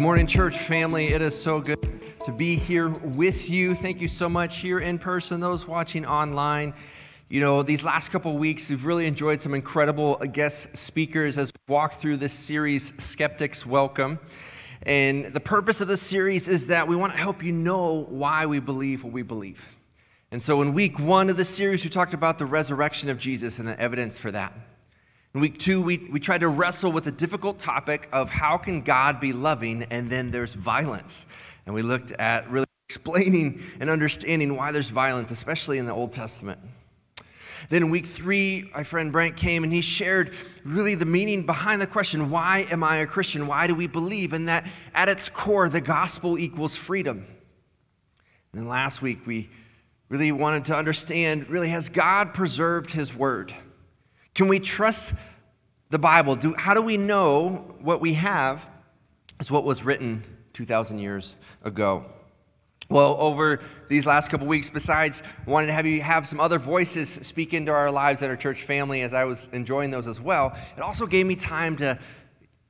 good morning, church family. It is so good to be here with you. Thank you so much here in person, those watching online. You know, these last couple weeks, we've really enjoyed some incredible guest speakers as we walk through this series, Skeptics Welcome. And the purpose of this series is that we want to help you know why we believe what we believe. And so in week one of the series, we talked about the resurrection of Jesus and the evidence for that. In week two, we, we tried to wrestle with the difficult topic of how can God be loving and then there's violence. And we looked at really explaining and understanding why there's violence, especially in the Old Testament. Then in week three, my friend Brent came and he shared really the meaning behind the question why am I a Christian? Why do we believe? And that at its core, the gospel equals freedom. And then last week, we really wanted to understand really, has God preserved his word? Can we trust the Bible? Do, how do we know what we have is what was written 2,000 years ago? Well, over these last couple weeks, besides wanting to have you have some other voices speak into our lives and our church family as I was enjoying those as well, it also gave me time to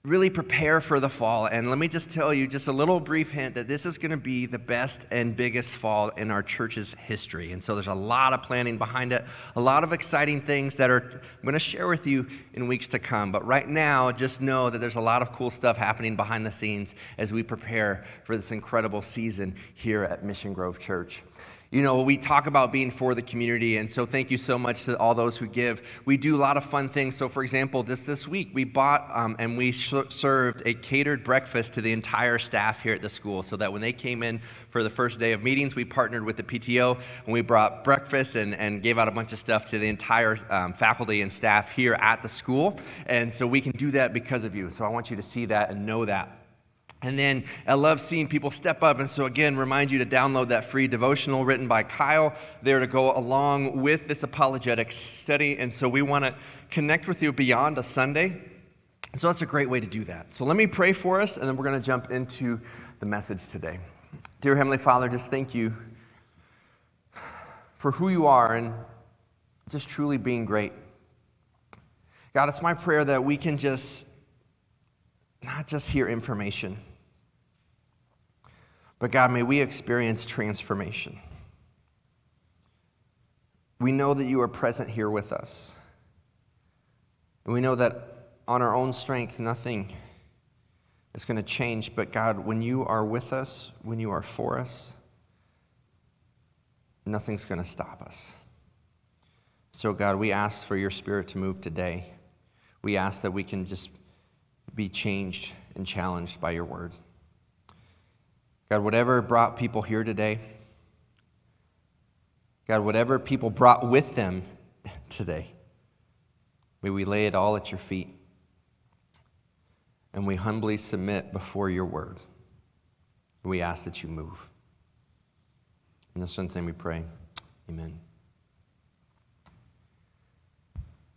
really prepare for the fall. And let me just tell you just a little brief hint that this is going to be the best and biggest fall in our church's history. And so there's a lot of planning behind it, a lot of exciting things that are I'm going to share with you in weeks to come. But right now, just know that there's a lot of cool stuff happening behind the scenes as we prepare for this incredible season here at Mission Grove Church. You know, we talk about being for the community, and so thank you so much to all those who give. We do a lot of fun things. So, for example, this this week we bought um, and we sh- served a catered breakfast to the entire staff here at the school, so that when they came in for the first day of meetings, we partnered with the PTO and we brought breakfast and, and gave out a bunch of stuff to the entire um, faculty and staff here at the school. And so we can do that because of you. So I want you to see that and know that. And then I love seeing people step up. And so, again, remind you to download that free devotional written by Kyle there to go along with this apologetics study. And so, we want to connect with you beyond a Sunday. So, that's a great way to do that. So, let me pray for us, and then we're going to jump into the message today. Dear Heavenly Father, just thank you for who you are and just truly being great. God, it's my prayer that we can just not just hear information but God, may we experience transformation. We know that you are present here with us. And we know that on our own strength, nothing is going to change. But God, when you are with us, when you are for us, nothing's going to stop us. So, God, we ask for your spirit to move today. We ask that we can just be changed and challenged by your word. God, whatever brought people here today, God, whatever people brought with them today, may we lay it all at your feet and we humbly submit before your word. We ask that you move. In the Son's name we pray. Amen.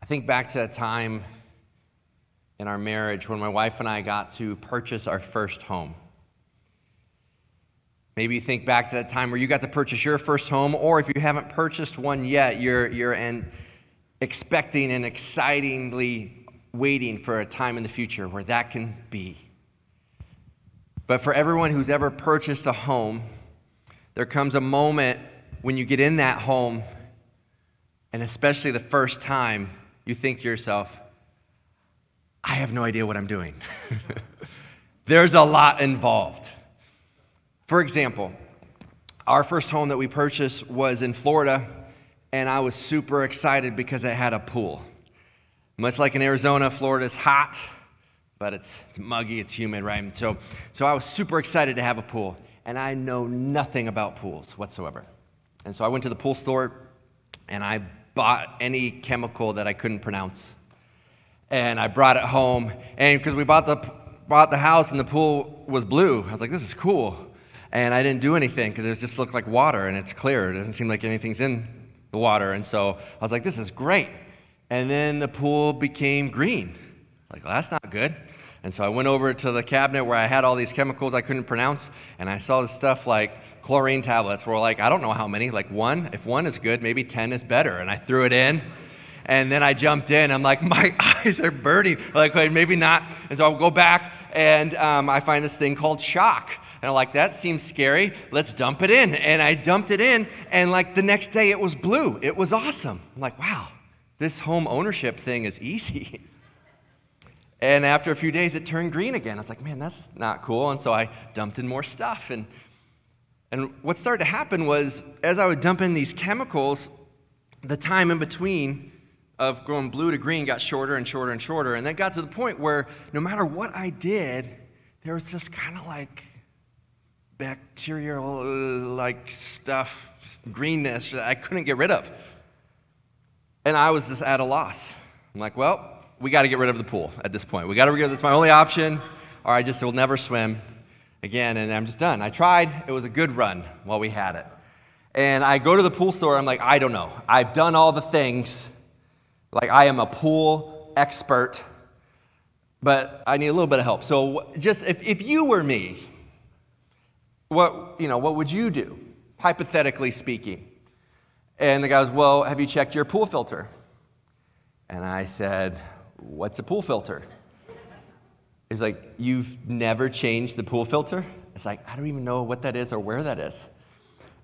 I think back to a time in our marriage when my wife and I got to purchase our first home. Maybe you think back to that time where you got to purchase your first home, or if you haven't purchased one yet, you're, you're an, expecting and excitingly waiting for a time in the future where that can be. But for everyone who's ever purchased a home, there comes a moment when you get in that home, and especially the first time, you think to yourself, I have no idea what I'm doing. There's a lot involved. For example, our first home that we purchased was in Florida, and I was super excited because it had a pool. Much like in Arizona, Florida is hot, but it's, it's muggy, it's humid, right? So, so I was super excited to have a pool, and I know nothing about pools whatsoever. And so I went to the pool store, and I bought any chemical that I couldn't pronounce. And I brought it home, and because we bought the, bought the house and the pool was blue, I was like, this is cool and I didn't do anything because it just looked like water and it's clear. It doesn't seem like anything's in the water. And so I was like, this is great. And then the pool became green. Like, well, that's not good. And so I went over to the cabinet where I had all these chemicals I couldn't pronounce, and I saw this stuff like chlorine tablets where like, I don't know how many, like one. If one is good, maybe 10 is better. And I threw it in. And then I jumped in. I'm like, my eyes are burning. Like, wait, maybe not. And so I'll go back and um, I find this thing called shock. And I'm like, that seems scary. Let's dump it in. And I dumped it in. And like the next day, it was blue. It was awesome. I'm like, wow, this home ownership thing is easy. And after a few days, it turned green again. I was like, man, that's not cool. And so I dumped in more stuff. And, and what started to happen was, as I would dump in these chemicals, the time in between of going blue to green got shorter and shorter and shorter. And that got to the point where no matter what I did, there was just kind of like bacterial like stuff, greenness that I couldn't get rid of. And I was just at a loss. I'm like, well, we got to get rid of the pool at this point. We got to get rid of this. My only option, or I just will never swim again, and I'm just done. I tried. It was a good run while we had it. And I go to the pool store. I'm like, I don't know. I've done all the things. Like, I am a pool expert, but I need a little bit of help. So, just if, if you were me, what, you know, what would you do, hypothetically speaking? And the guy goes, Well, have you checked your pool filter? And I said, What's a pool filter? He's like, You've never changed the pool filter? It's like, I don't even know what that is or where that is.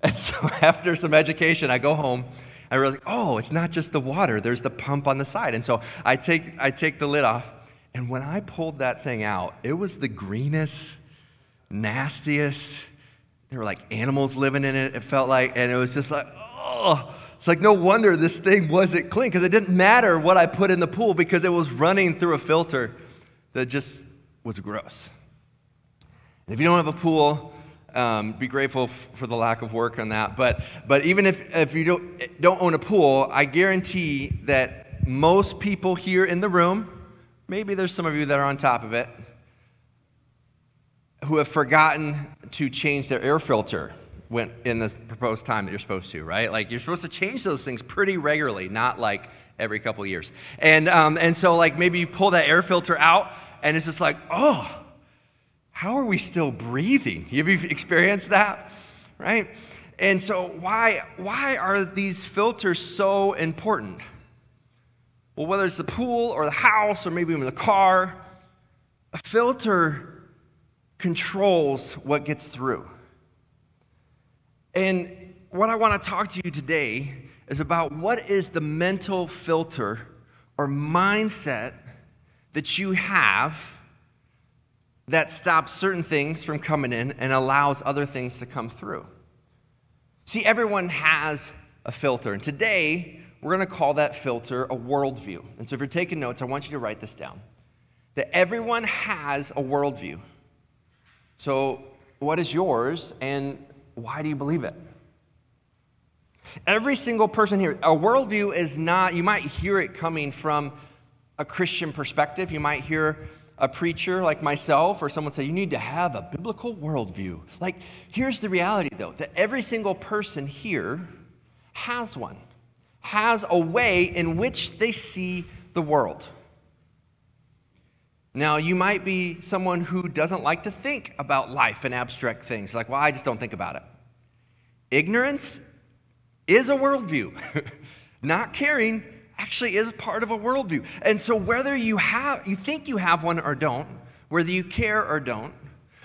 And so after some education, I go home. I realize, oh, it's not just the water. There's the pump on the side. And so I take, I take the lid off. And when I pulled that thing out, it was the greenest, nastiest. There were like animals living in it, it felt like. And it was just like, oh. It's like, no wonder this thing wasn't clean because it didn't matter what I put in the pool because it was running through a filter that just was gross. And if you don't have a pool, um, be grateful f- for the lack of work on that. But, but even if, if you don't, don't own a pool, I guarantee that most people here in the room, maybe there's some of you that are on top of it, who have forgotten to change their air filter when, in the proposed time that you're supposed to, right? Like you're supposed to change those things pretty regularly, not like every couple years. And, um, and so, like, maybe you pull that air filter out and it's just like, oh, how are we still breathing? Have you experienced that? Right? And so, why, why are these filters so important? Well, whether it's the pool or the house or maybe even the car, a filter controls what gets through. And what I want to talk to you today is about what is the mental filter or mindset that you have that stops certain things from coming in and allows other things to come through. See, everyone has a filter. And today, we're going to call that filter a worldview. And so if you're taking notes, I want you to write this down that everyone has a worldview. So, what is yours, and why do you believe it? Every single person here, a worldview is not, you might hear it coming from a Christian perspective. You might hear a preacher like myself or someone say, you need to have a biblical worldview. Like, here's the reality though that every single person here has one, has a way in which they see the world. Now, you might be someone who doesn't like to think about life and abstract things, like, well, I just don't think about it. Ignorance is a worldview. Not caring actually is part of a worldview. And so whether you have you think you have one or don't, whether you care or don't,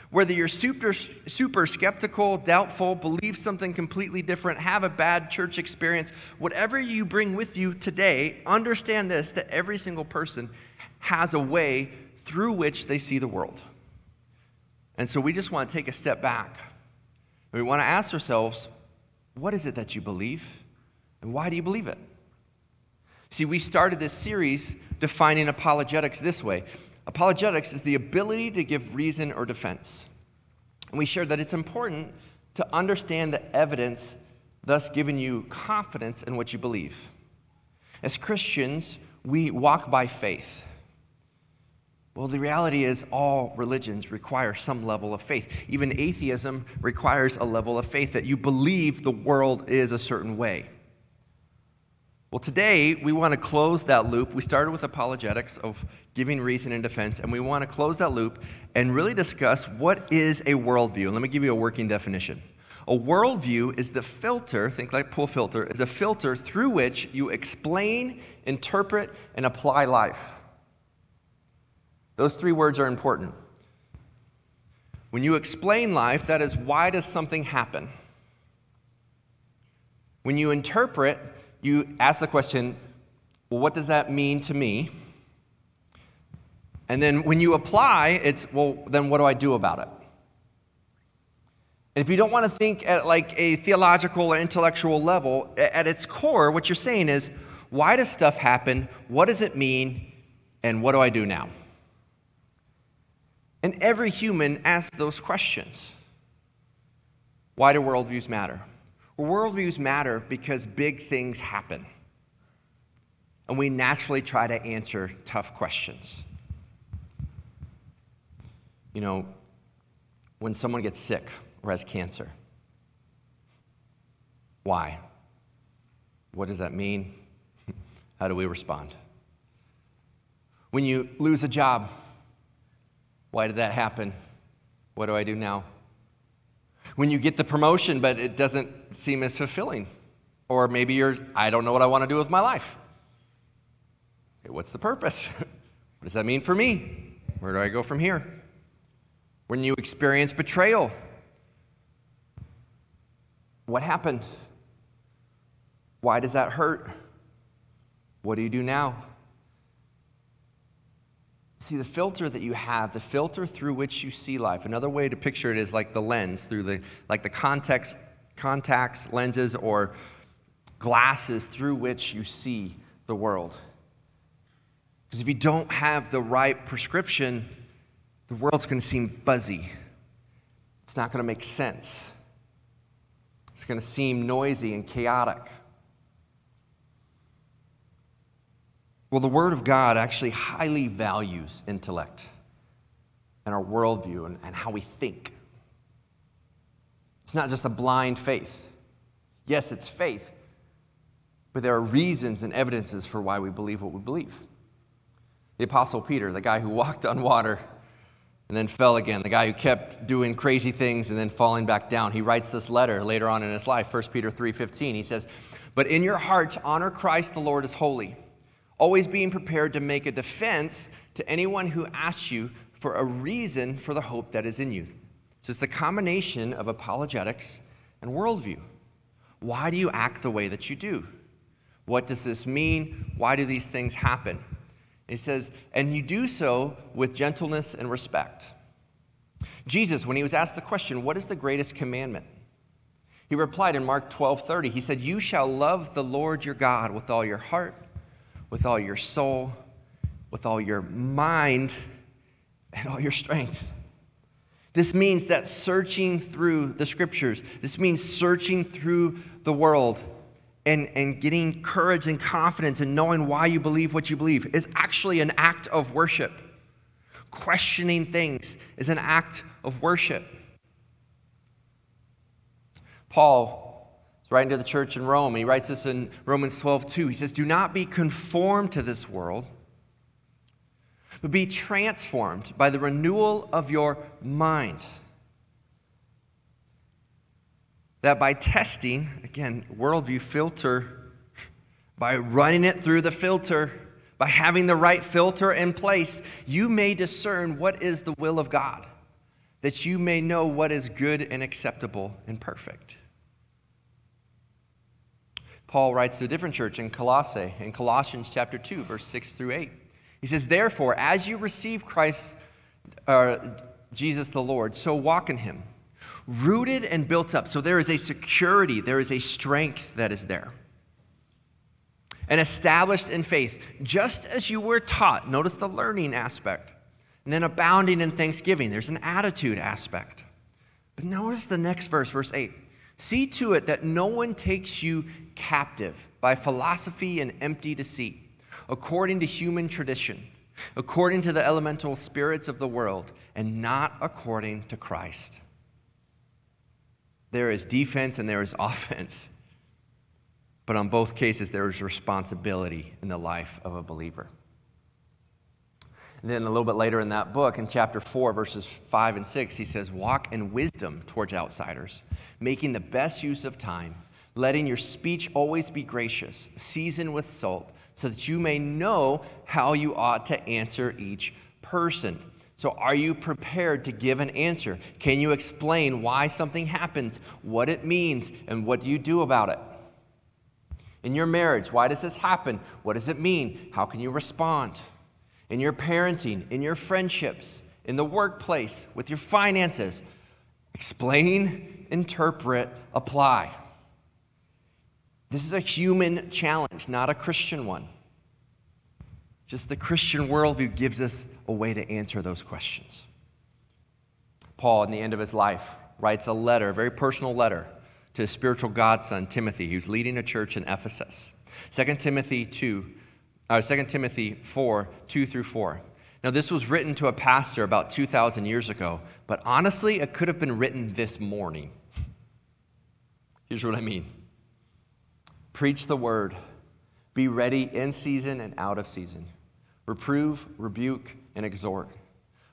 whether you're super super skeptical, doubtful, believe something completely different, have a bad church experience, whatever you bring with you today, understand this that every single person has a way through which they see the world. And so we just want to take a step back. We want to ask ourselves, what is it that you believe? And why do you believe it? See, we started this series defining apologetics this way apologetics is the ability to give reason or defense. And we shared that it's important to understand the evidence, thus giving you confidence in what you believe. As Christians, we walk by faith. Well, the reality is, all religions require some level of faith. Even atheism requires a level of faith that you believe the world is a certain way. Well, today we want to close that loop. We started with apologetics of giving reason and defense, and we want to close that loop and really discuss what is a worldview. Let me give you a working definition. A worldview is the filter, think like pool filter, is a filter through which you explain, interpret, and apply life. Those three words are important. When you explain life, that is, why does something happen? When you interpret, you ask the question, well, what does that mean to me? And then when you apply, it's, well, then what do I do about it? And if you don't want to think at like a theological or intellectual level, at its core, what you're saying is, why does stuff happen? What does it mean? And what do I do now? And every human asks those questions. Why do worldviews matter? Worldviews matter because big things happen. And we naturally try to answer tough questions. You know, when someone gets sick or has cancer, why? What does that mean? How do we respond? When you lose a job, why did that happen? What do I do now? When you get the promotion, but it doesn't seem as fulfilling, or maybe you're, I don't know what I want to do with my life. Okay, what's the purpose? what does that mean for me? Where do I go from here? When you experience betrayal, what happened? Why does that hurt? What do you do now? See, the filter that you have, the filter through which you see life, another way to picture it is like the lens, through the, like the context, contacts, lenses, or glasses through which you see the world. Because if you don't have the right prescription, the world's going to seem fuzzy. It's not going to make sense. It's going to seem noisy and chaotic. Well, the Word of God actually highly values intellect and our worldview and, and how we think. It's not just a blind faith. Yes, it's faith, but there are reasons and evidences for why we believe what we believe. The Apostle Peter, the guy who walked on water and then fell again, the guy who kept doing crazy things and then falling back down, he writes this letter later on in his life, 1 Peter 3:15. He says, "But in your hearts honor Christ the Lord as holy, always being prepared to make a defense to anyone who asks you for a reason for the hope that is in you." So it's the combination of apologetics and worldview. Why do you act the way that you do? What does this mean? Why do these things happen? He says, and you do so with gentleness and respect. Jesus, when he was asked the question, What is the greatest commandment? He replied in Mark 12 30, He said, You shall love the Lord your God with all your heart, with all your soul, with all your mind, and all your strength. This means that searching through the scriptures, this means searching through the world and, and getting courage and confidence and knowing why you believe what you believe is actually an act of worship. Questioning things is an act of worship. Paul is writing to the church in Rome, and he writes this in Romans 12 2. He says, Do not be conformed to this world, be transformed by the renewal of your mind that by testing, again, worldview filter, by running it through the filter, by having the right filter in place, you may discern what is the will of God, that you may know what is good and acceptable and perfect. Paul writes to a different church in Colossae, in Colossians chapter 2, verse 6 through 8. He says, Therefore, as you receive Christ, uh, Jesus the Lord, so walk in him rooted and built up. So there is a security, there is a strength that is there. And established in faith, just as you were taught. Notice the learning aspect. And then abounding in thanksgiving. There's an attitude aspect. But notice the next verse, verse 8. See to it that no one takes you captive by philosophy and empty deceit, according to human tradition, according to the elemental spirits of the world, and not according to Christ. There is defense and there is offense. But on both cases, there is responsibility in the life of a believer. And then a little bit later in that book, in chapter 4, verses 5 and 6, he says, Walk in wisdom towards outsiders, making the best use of time, letting your speech always be gracious, seasoned with salt, so that you may know how you ought to answer each person. So, are you prepared to give an answer? Can you explain why something happens, what it means, and what do you do about it? In your marriage, why does this happen? What does it mean? How can you respond? In your parenting, in your friendships, in the workplace, with your finances, explain, interpret, apply. This is a human challenge, not a Christian one. Just the Christian worldview gives us a way to answer those questions. Paul, in the end of his life, writes a letter, a very personal letter, to his spiritual godson, Timothy, who's leading a church in Ephesus. 2 Timothy 2, uh, or 2 Timothy 4, 2 through 4. Now, this was written to a pastor about 2,000 years ago, but honestly, it could have been written this morning. Here's what I mean Preach the word, be ready in season and out of season. Reprove, rebuke, and exhort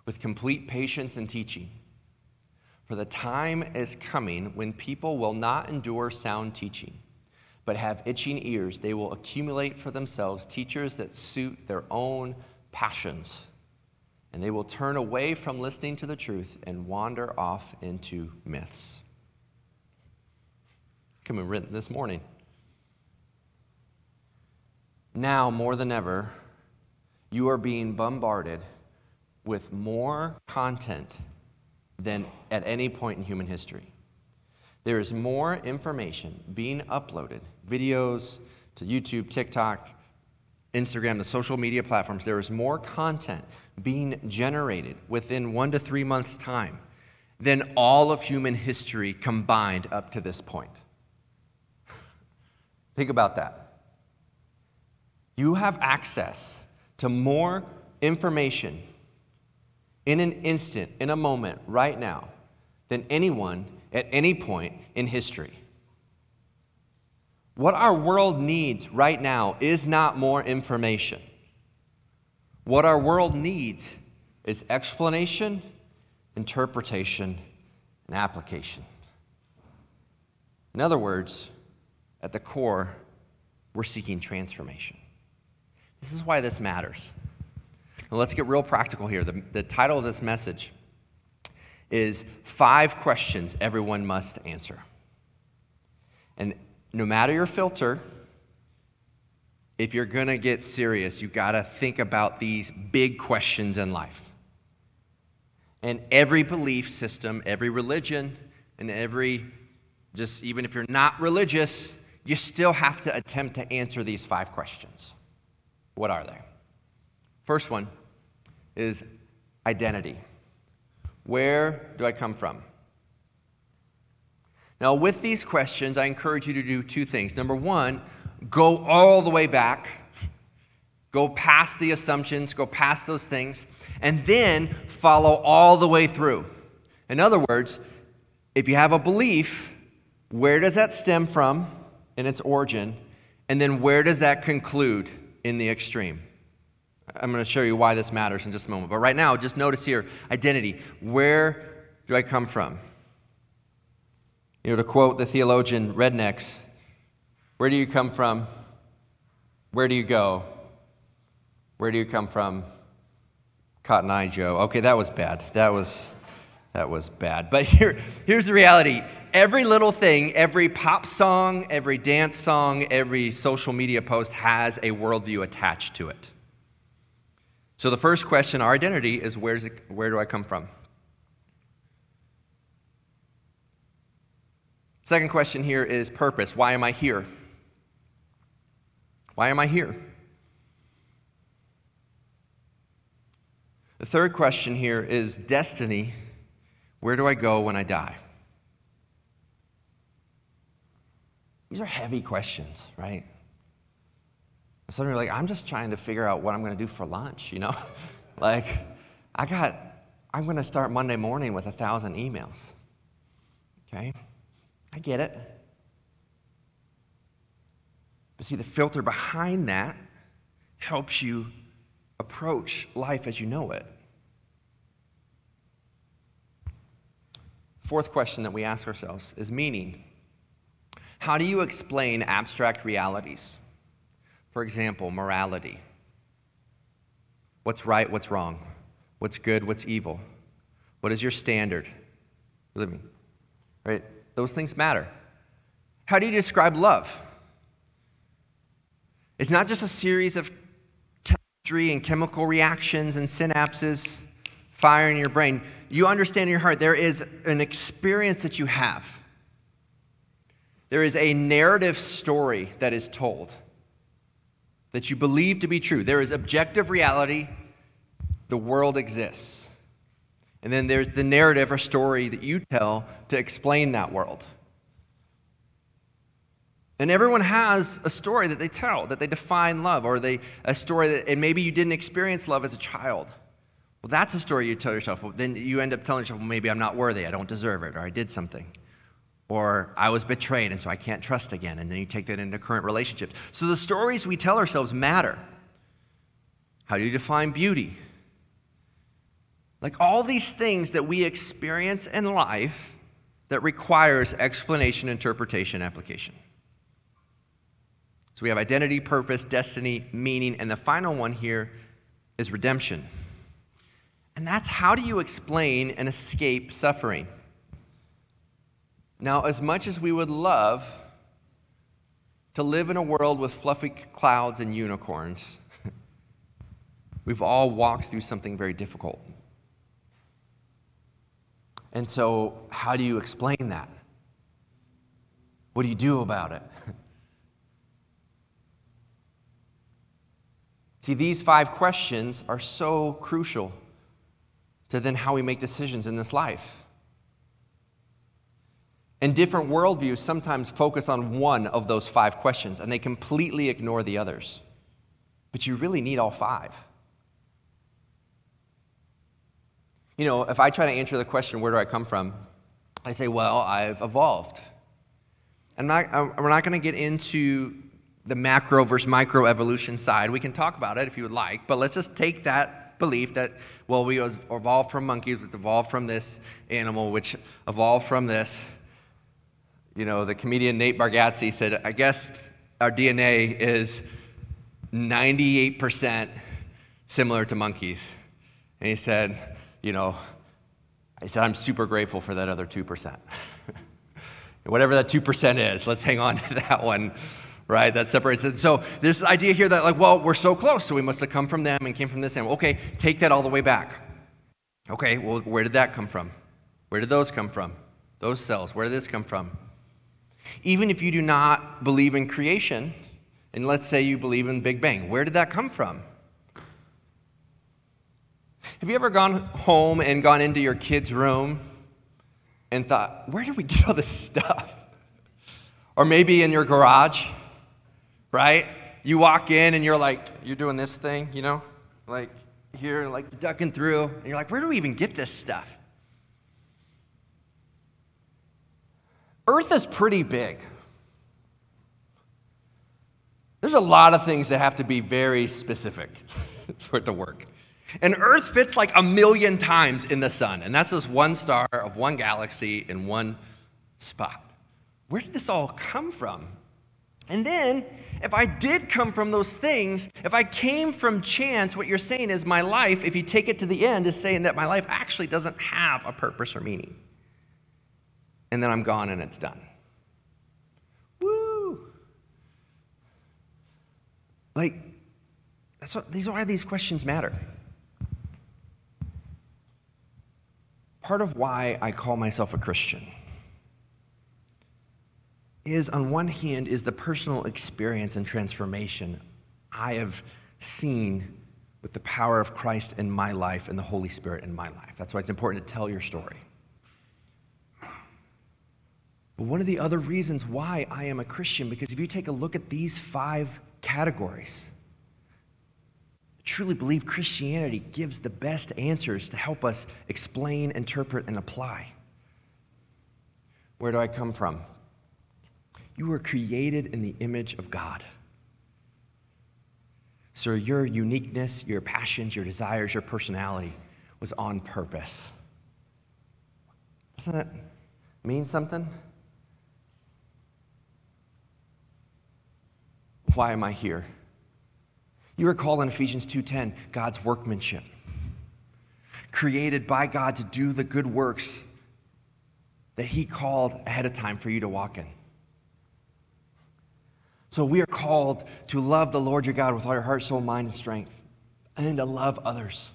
with complete patience and teaching. For the time is coming when people will not endure sound teaching, but have itching ears. They will accumulate for themselves teachers that suit their own passions, and they will turn away from listening to the truth and wander off into myths. Coming written this morning. Now, more than ever, you are being bombarded with more content than at any point in human history. There is more information being uploaded, videos to YouTube, TikTok, Instagram, the social media platforms. There is more content being generated within one to three months' time than all of human history combined up to this point. Think about that. You have access to more information in an instant, in a moment, right now, than anyone at any point in history. What our world needs right now is not more information. What our world needs is explanation, interpretation, and application. In other words, at the core, we're seeking transformation. This is why this matters. Now let's get real practical here. The, the title of this message is Five Questions Everyone Must Answer. And no matter your filter, if you're going to get serious, you've got to think about these big questions in life. And every belief system, every religion, and every, just even if you're not religious, you still have to attempt to answer these five questions. What are they? First one is identity. Where do I come from? Now, with these questions, I encourage you to do two things. Number one, go all the way back, go past the assumptions, go past those things, and then follow all the way through. In other words, if you have a belief, where does that stem from in its origin? And then where does that conclude? In the extreme. I'm going to show you why this matters in just a moment. But right now, just notice here identity. Where do I come from? You know, to quote the theologian Rednex, where do you come from? Where do you go? Where do you come from? Cotton Eye Joe. Okay, that was bad. That was that was bad. But here, here's the reality every little thing, every pop song, every dance song, every social media post has a worldview attached to it. So the first question, our identity, is where's it, where do I come from? Second question here is purpose. Why am I here? Why am I here? The third question here is destiny. Where do I go when I die? These are heavy questions, right? Some of you are like, I'm just trying to figure out what I'm going to do for lunch, you know? like, I got, I'm going to start Monday morning with a thousand emails. Okay? I get it. But see, the filter behind that helps you approach life as you know it. Fourth question that we ask ourselves is meaning. How do you explain abstract realities? For example, morality. What's right, what's wrong? What's good, what's evil? What is your standard? Right? Those things matter. How do you describe love? It's not just a series of chemistry and chemical reactions and synapses firing in your brain. You understand in your heart there is an experience that you have. There is a narrative story that is told that you believe to be true. There is objective reality, the world exists. And then there's the narrative or story that you tell to explain that world. And everyone has a story that they tell, that they define love, or they a story that, and maybe you didn't experience love as a child. Well, that's a story you tell yourself. Well, then you end up telling yourself, well, maybe I'm not worthy, I don't deserve it, or I did something. Or I was betrayed, and so I can't trust again. And then you take that into current relationships. So the stories we tell ourselves matter. How do you define beauty? Like all these things that we experience in life that requires explanation, interpretation, application. So we have identity, purpose, destiny, meaning, and the final one here is redemption. And that's how do you explain and escape suffering? Now, as much as we would love to live in a world with fluffy clouds and unicorns, we've all walked through something very difficult. And so, how do you explain that? What do you do about it? See, these five questions are so crucial to then how we make decisions in this life. And different worldviews sometimes focus on one of those five questions and they completely ignore the others. But you really need all five. You know, if I try to answer the question, where do I come from? I say, well, I've evolved. And we're not going to get into the macro versus micro evolution side. We can talk about it if you would like, but let's just take that belief that, well, we evolved from monkeys, we evolved from this animal, which evolved from this. You know, the comedian Nate Bargatze said, I guess our DNA is 98% similar to monkeys. And he said, you know, I said, I'm super grateful for that other 2%. Whatever that 2% is, let's hang on to that one right? That separates it. So this idea here that like, well, we're so close, so we must have come from them and came from this animal. Okay, take that all the way back. Okay, well, where did that come from? Where did those come from? Those cells, where did this come from? Even if you do not believe in creation, and let's say you believe in Big Bang, where did that come from? Have you ever gone home and gone into your kid's room and thought, where did we get all this stuff? Or maybe in your garage right? You walk in and you're like, you're doing this thing, you know, like here, like ducking through, and you're like, where do we even get this stuff? Earth is pretty big. There's a lot of things that have to be very specific for it to work. And Earth fits like a million times in the sun, and that's just one star of one galaxy in one spot. Where did this all come from? And then, if I did come from those things, if I came from chance, what you're saying is my life, if you take it to the end, is saying that my life actually doesn't have a purpose or meaning. And then I'm gone and it's done. Woo! Like, that's what, these are why these questions matter. Part of why I call myself a Christian is, on one hand, is the personal experience and transformation I have seen with the power of Christ in my life and the Holy Spirit in my life. That's why it's important to tell your story. One of the other reasons why I am a Christian, because if you take a look at these five categories, I truly believe Christianity gives the best answers to help us explain, interpret, and apply. Where do I come from? You were created in the image of God. So your uniqueness, your passions, your desires, your personality was on purpose. Doesn't that mean something? Why am I here? You recall in Ephesians 2:10, God's workmanship. Created by God to do the good works that he called ahead of time for you to walk in. So we are called to love the Lord your God with all your heart, soul, mind, and strength, and to love others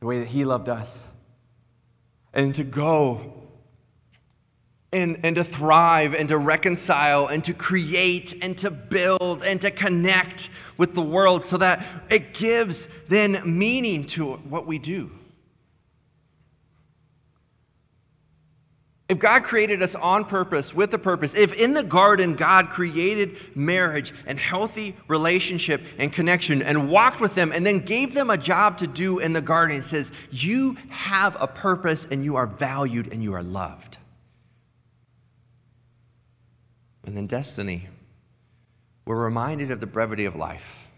the way that he loved us, and to go and, and to thrive and to reconcile and to create and to build and to connect with the world so that it gives then meaning to what we do. If God created us on purpose, with a purpose, if in the garden God created marriage and healthy relationship and connection and walked with them and then gave them a job to do in the garden, it says, You have a purpose and you are valued and you are loved. And then destiny. We're reminded of the brevity of life,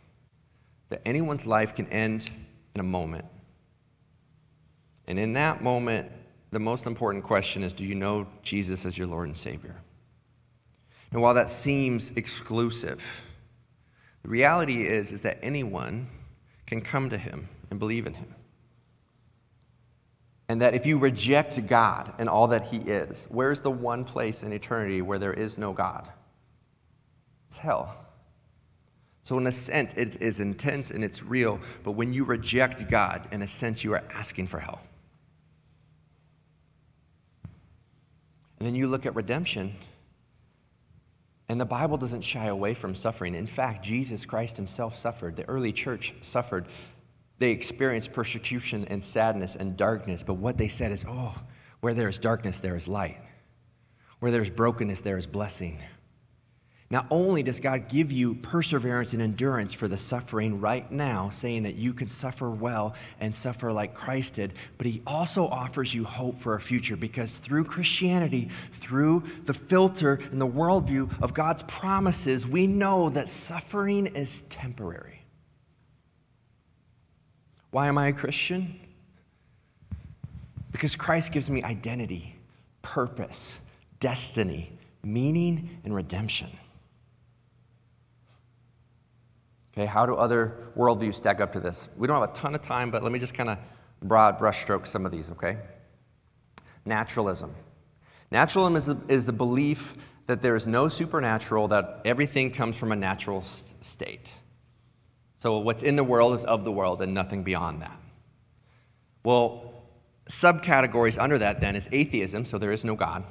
that anyone's life can end in a moment. And in that moment, the most important question is do you know Jesus as your Lord and Savior? And while that seems exclusive, the reality is, is that anyone can come to him and believe in him. And that if you reject God and all that He is, where's the one place in eternity where there is no God? It's hell. So, in a sense, it is intense and it's real, but when you reject God, in a sense, you are asking for hell. And then you look at redemption, and the Bible doesn't shy away from suffering. In fact, Jesus Christ himself suffered. The early church suffered they experienced persecution and sadness and darkness, but what they said is, oh, where there is darkness, there is light. Where there is brokenness, there is blessing. Not only does God give you perseverance and endurance for the suffering right now, saying that you can suffer well and suffer like Christ did, but He also offers you hope for a future because through Christianity, through the filter and the worldview of God's promises, we know that suffering is temporary. Why am I a Christian? Because Christ gives me identity, purpose, destiny, meaning, and redemption. Okay, how do other worldviews stack up to this? We don't have a ton of time, but let me just kind of broad brushstroke some of these, okay? Naturalism. Naturalism is the, is the belief that there is no supernatural, that everything comes from a natural state. So what's in the world is of the world and nothing beyond that. Well, subcategories under that then is atheism, so there is no God.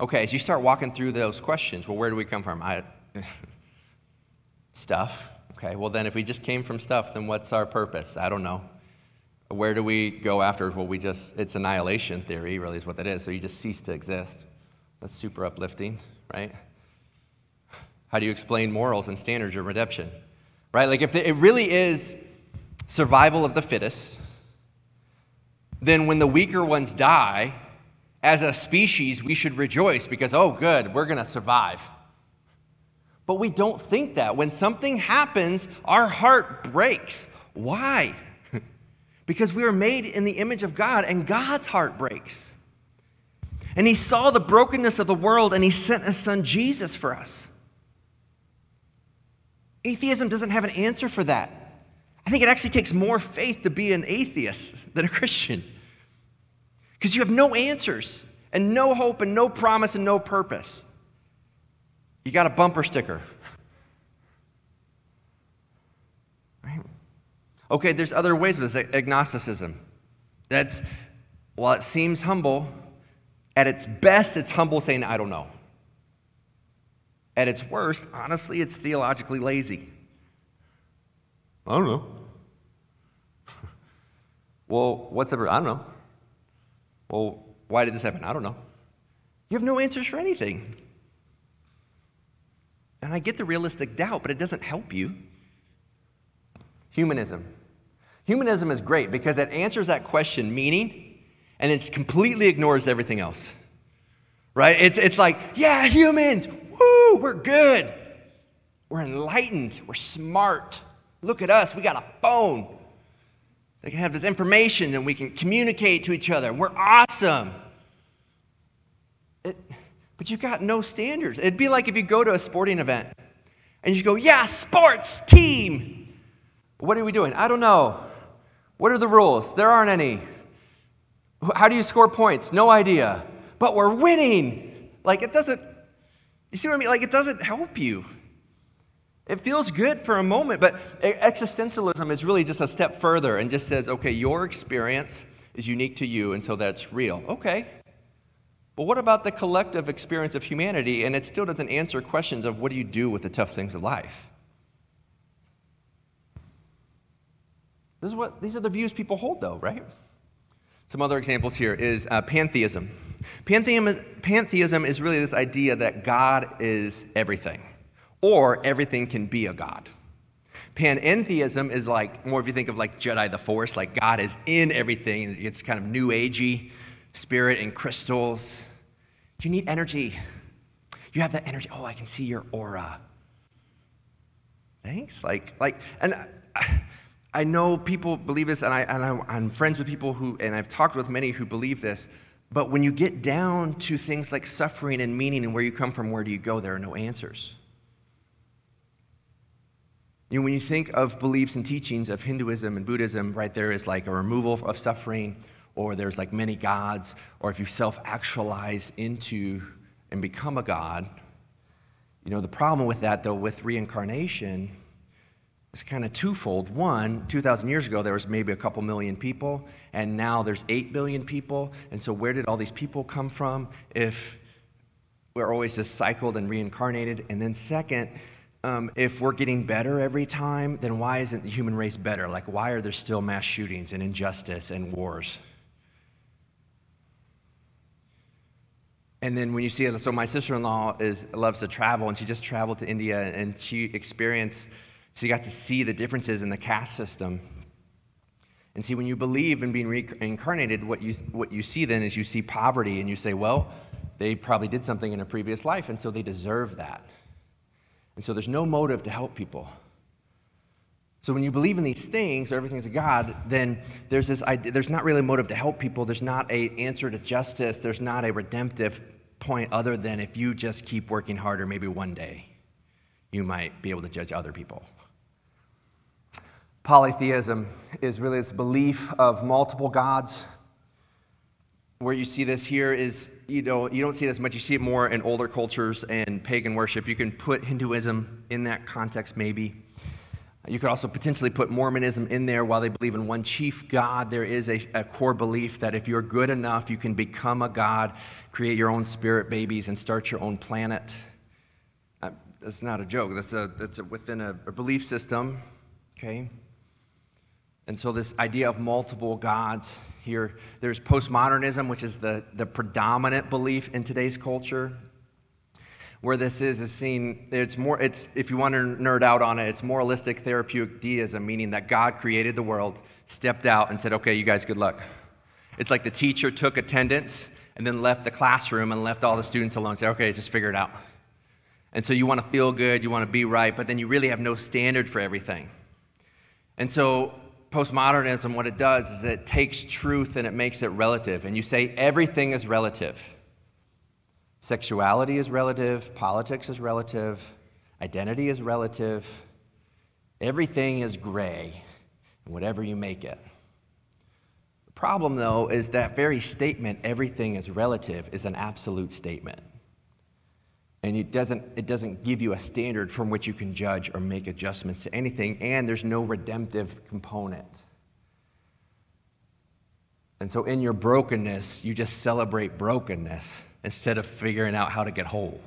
Okay, as you start walking through those questions, well, where do we come from? I, stuff. Okay, well, then if we just came from stuff, then what's our purpose? I don't know. Where do we go after? Well, we just, it's annihilation theory, really, is what that is. So you just cease to exist. That's super uplifting, right? How do you explain morals and standards of redemption? Right? Like, if it really is survival of the fittest, then when the weaker ones die, as a species, we should rejoice because, oh, good, we're going to survive. But we don't think that. When something happens, our heart breaks. Why? because we are made in the image of God, and God's heart breaks. And He saw the brokenness of the world, and He sent His Son Jesus for us. Atheism doesn't have an answer for that. I think it actually takes more faith to be an atheist than a Christian. Because you have no answers and no hope and no promise and no purpose. You got a bumper sticker. Right? Okay, there's other ways of this agnosticism. That's, while it seems humble, at its best, it's humble saying, I don't know. At its worst, honestly, it's theologically lazy. I don't know. well, what's ever? I don't know. Well, why did this happen? I don't know. You have no answers for anything. And I get the realistic doubt, but it doesn't help you. Humanism. Humanism is great because it answers that question meaning and it completely ignores everything else. Right? It's, it's like, yeah, humans, Woo, we're good. We're enlightened. We're smart. Look at us, we got a phone. They can have this information and we can communicate to each other. We're awesome. It, but you've got no standards. It'd be like if you go to a sporting event and you go, Yeah, sports team. What are we doing? I don't know. What are the rules? There aren't any. How do you score points? No idea. But we're winning. Like it doesn't, you see what I mean? Like it doesn't help you. It feels good for a moment, but existentialism is really just a step further and just says, okay, your experience is unique to you, and so that's real. Okay. But what about the collective experience of humanity? And it still doesn't answer questions of what do you do with the tough things of life? This is what, these are the views people hold, though, right? Some other examples here is uh, pantheism. Pantheism, pantheism is really this idea that God is everything or everything can be a God. Panentheism is like more if you think of like Jedi the Force, like God is in everything. It's kind of new agey, spirit and crystals. You need energy. You have that energy. Oh, I can see your aura. Thanks. Like, like, and I, I know people believe this, and, I, and I, I'm friends with people who, and I've talked with many who believe this. But when you get down to things like suffering and meaning and where you come from, where do you go, there are no answers. You know, when you think of beliefs and teachings of Hinduism and Buddhism, right there is like a removal of suffering, or there's like many gods, or if you self actualize into and become a god. You know, the problem with that, though, with reincarnation is kind of twofold. One, 2,000 years ago, there was maybe a couple million people, and now there's 8 billion people. And so, where did all these people come from if we're always just cycled and reincarnated? And then, second, um, if we're getting better every time, then why isn't the human race better? Like, why are there still mass shootings and injustice and wars? And then when you see so my sister-in-law is loves to travel, and she just traveled to India, and she experienced, she got to see the differences in the caste system. And see, when you believe in being reincarnated, what you what you see then is you see poverty, and you say, well, they probably did something in a previous life, and so they deserve that. And so there's no motive to help people. So when you believe in these things, or everything's a God, then there's this idea, there's not really a motive to help people. There's not a answer to justice. There's not a redemptive point other than if you just keep working harder, maybe one day you might be able to judge other people. Polytheism is really this belief of multiple gods. Where you see this here is you know, you don't see it as much. You see it more in older cultures and pagan worship. You can put Hinduism in that context, maybe. You could also potentially put Mormonism in there while they believe in one chief God. There is a, a, core belief that if you're good enough, you can become a God, create your own spirit babies, and start your own planet. Uh, that's not a joke. That's, a, that's a, within a, a belief system, okay? And so, this idea of multiple gods here, there's postmodernism, which is the, the predominant belief in today's culture. Where this is, is seen, it's more, it's, if you want to nerd out on it, it's moralistic therapeutic deism, meaning that God created the world, stepped out, and said, okay, you guys, good luck. It's like the teacher took attendance and then left the classroom and left all the students alone said, okay, just figure it out. And so you want to feel good, you want to be right, but then you really have no standard for everything. And so postmodernism, what it does is it takes truth and it makes it relative. And you say everything is relative. Sexuality is relative, politics is relative, identity is relative. Everything is gray, and whatever you make it. The problem, though, is that very statement, everything is relative, is an absolute statement. And it doesn't, it doesn't give you a standard from which you can judge or make adjustments to anything, and there's no redemptive component. And so, in your brokenness, you just celebrate brokenness instead of figuring out how to get whole.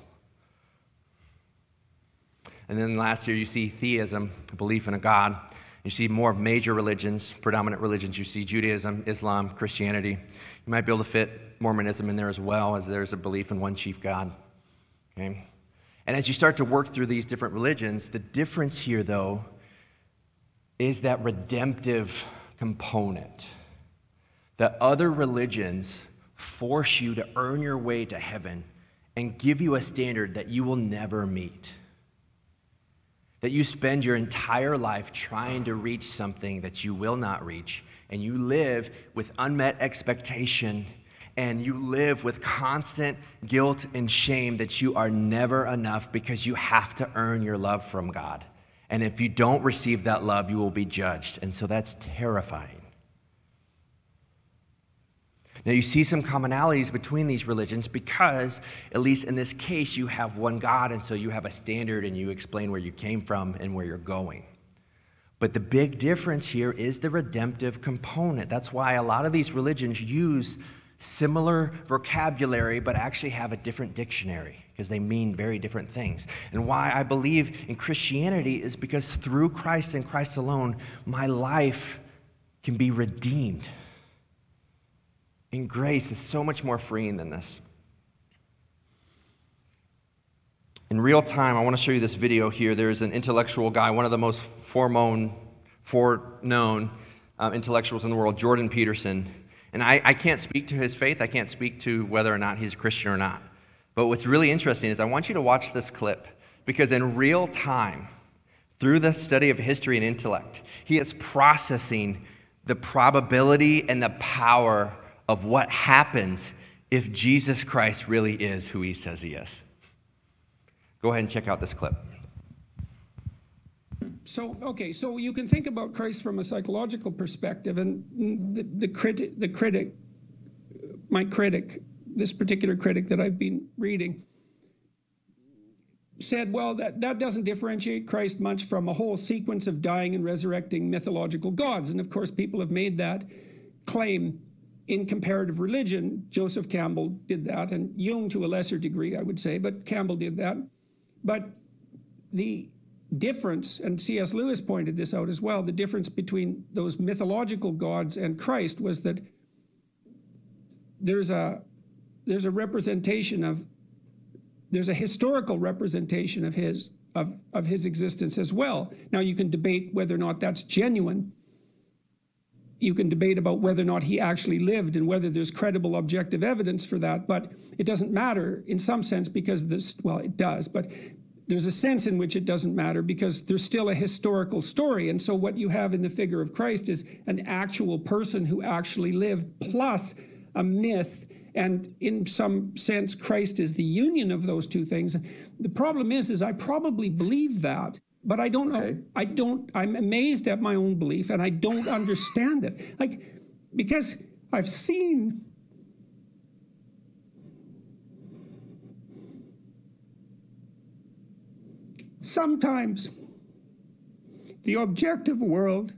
And then last year, you see theism, belief in a God. You see more of major religions, predominant religions. You see Judaism, Islam, Christianity. You might be able to fit Mormonism in there as well, as there's a belief in one chief God. Okay? And as you start to work through these different religions, the difference here, though, is that redemptive component. That other religions force you to earn your way to heaven and give you a standard that you will never meet. that you spend your entire life trying to reach something that you will not reach, and you live with unmet expectation, and you live with constant guilt and shame that you are never enough because you have to earn your love from God. And if you don't receive that love, you will be judged. And so that's terrifying. Now, you see some commonalities between these religions because, at least in this case, you have one God, and so you have a standard and you explain where you came from and where you're going. But the big difference here is the redemptive component. That's why a lot of these religions use similar vocabulary but actually have a different dictionary because they mean very different things. And why I believe in Christianity is because through Christ and Christ alone, my life can be redeemed. And grace is so much more freeing than this. In real time, I want to show you this video here. There's an intellectual guy, one of the most foreknown, um, intellectuals in the world, Jordan Peterson. And I, I can't speak to his faith. I can't speak to whether or not he's a Christian or not. But what's really interesting is I want you to watch this clip because in real time, through the study of history and intellect, he is processing the probability and the power of what happens if Jesus Christ really is who he says he is. Go ahead and check out this clip. So, okay, so you can think about Christ from a psychological perspective, and the, the, critic, the critic, my critic, this particular critic that I've been reading, said, well, that, that doesn't differentiate Christ much from a whole sequence of dying and resurrecting mythological gods. And of course, people have made that claim in comparative religion, Joseph Campbell did that, and Jung to a lesser degree, I would say, but Campbell did that. But the difference, and C.S. Lewis pointed this out as well, the difference between those mythological gods and Christ was that there's a there's a representation of there's a historical representation of his of, of his existence as well. Now you can debate whether or not that's genuine, you can debate about whether or not he actually lived and whether there's credible objective evidence for that, but it doesn't matter in some sense because this, well, it does, but there's a sense in which it doesn't matter because there's still a historical story. And so what you have in the figure of Christ is an actual person who actually lived plus a myth. And in some sense, Christ is the union of those two things. The problem is, is I probably believe that but I don't know. Okay. I don't, I'm amazed at my own belief and I don't understand it. Like, because I've seen sometimes the objective world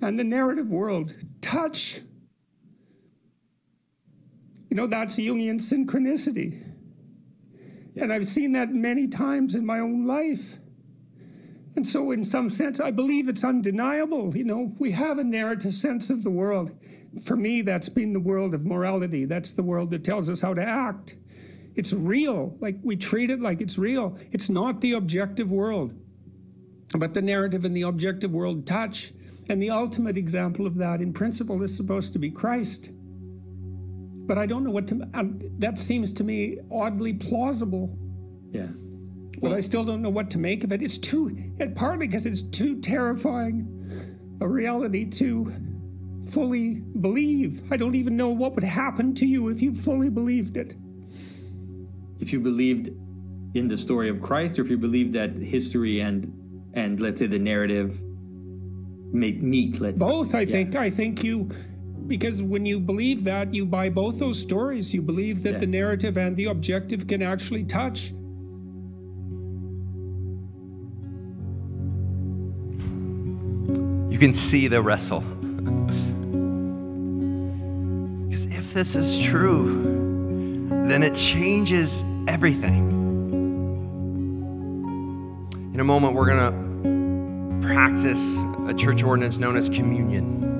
and the narrative world touch. You know, that's Jungian synchronicity. And I've seen that many times in my own life. And so, in some sense, I believe it's undeniable. You know, we have a narrative sense of the world. For me, that's been the world of morality. That's the world that tells us how to act. It's real. Like we treat it like it's real. It's not the objective world. But the narrative and the objective world touch. And the ultimate example of that, in principle, is supposed to be Christ. But I don't know what to. that seems to me oddly plausible. Yeah but I still don't know what to make of it. It's too, and partly because it's too terrifying a reality to fully believe. I don't even know what would happen to you if you fully believed it. If you believed in the story of Christ, or if you believed that history and and let's say the narrative make meet, let's both. Say. I yeah. think. I think you because when you believe that, you buy both those stories. You believe that yeah. the narrative and the objective can actually touch. You can see the wrestle. because if this is true, then it changes everything. In a moment, we're going to practice a church ordinance known as communion.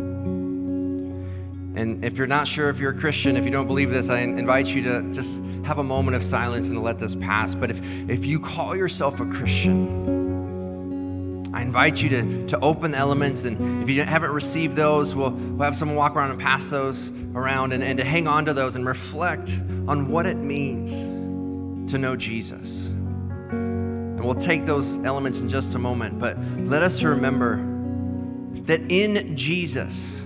And if you're not sure if you're a Christian, if you don't believe this, I invite you to just have a moment of silence and let this pass. But if, if you call yourself a Christian, I invite you to, to open the elements, and if you haven't received those, we'll, we'll have someone walk around and pass those around and, and to hang on to those and reflect on what it means to know Jesus. And we'll take those elements in just a moment, but let us remember that in Jesus,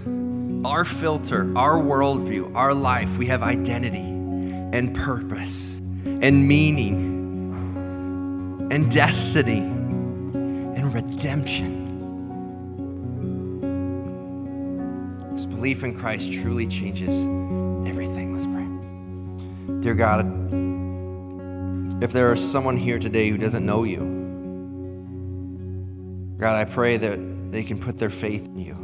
our filter, our worldview, our life, we have identity and purpose and meaning and destiny and redemption. This belief in Christ truly changes everything. Let's pray. Dear God, if there is someone here today who doesn't know you, God, I pray that they can put their faith in you.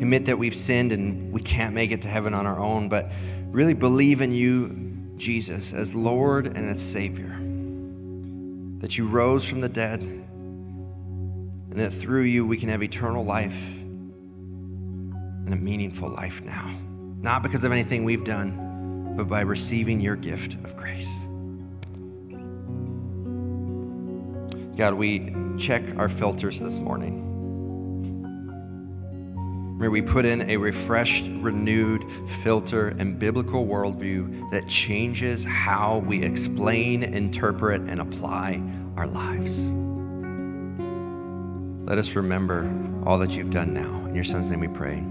Admit that we've sinned and we can't make it to heaven on our own, but really believe in you, Jesus, as Lord and as Savior. That you rose from the dead, and that through you we can have eternal life and a meaningful life now. Not because of anything we've done, but by receiving your gift of grace. God, we check our filters this morning. May we put in a refreshed, renewed filter and biblical worldview that changes how we explain, interpret, and apply our lives. Let us remember all that you've done now. In your son's name we pray.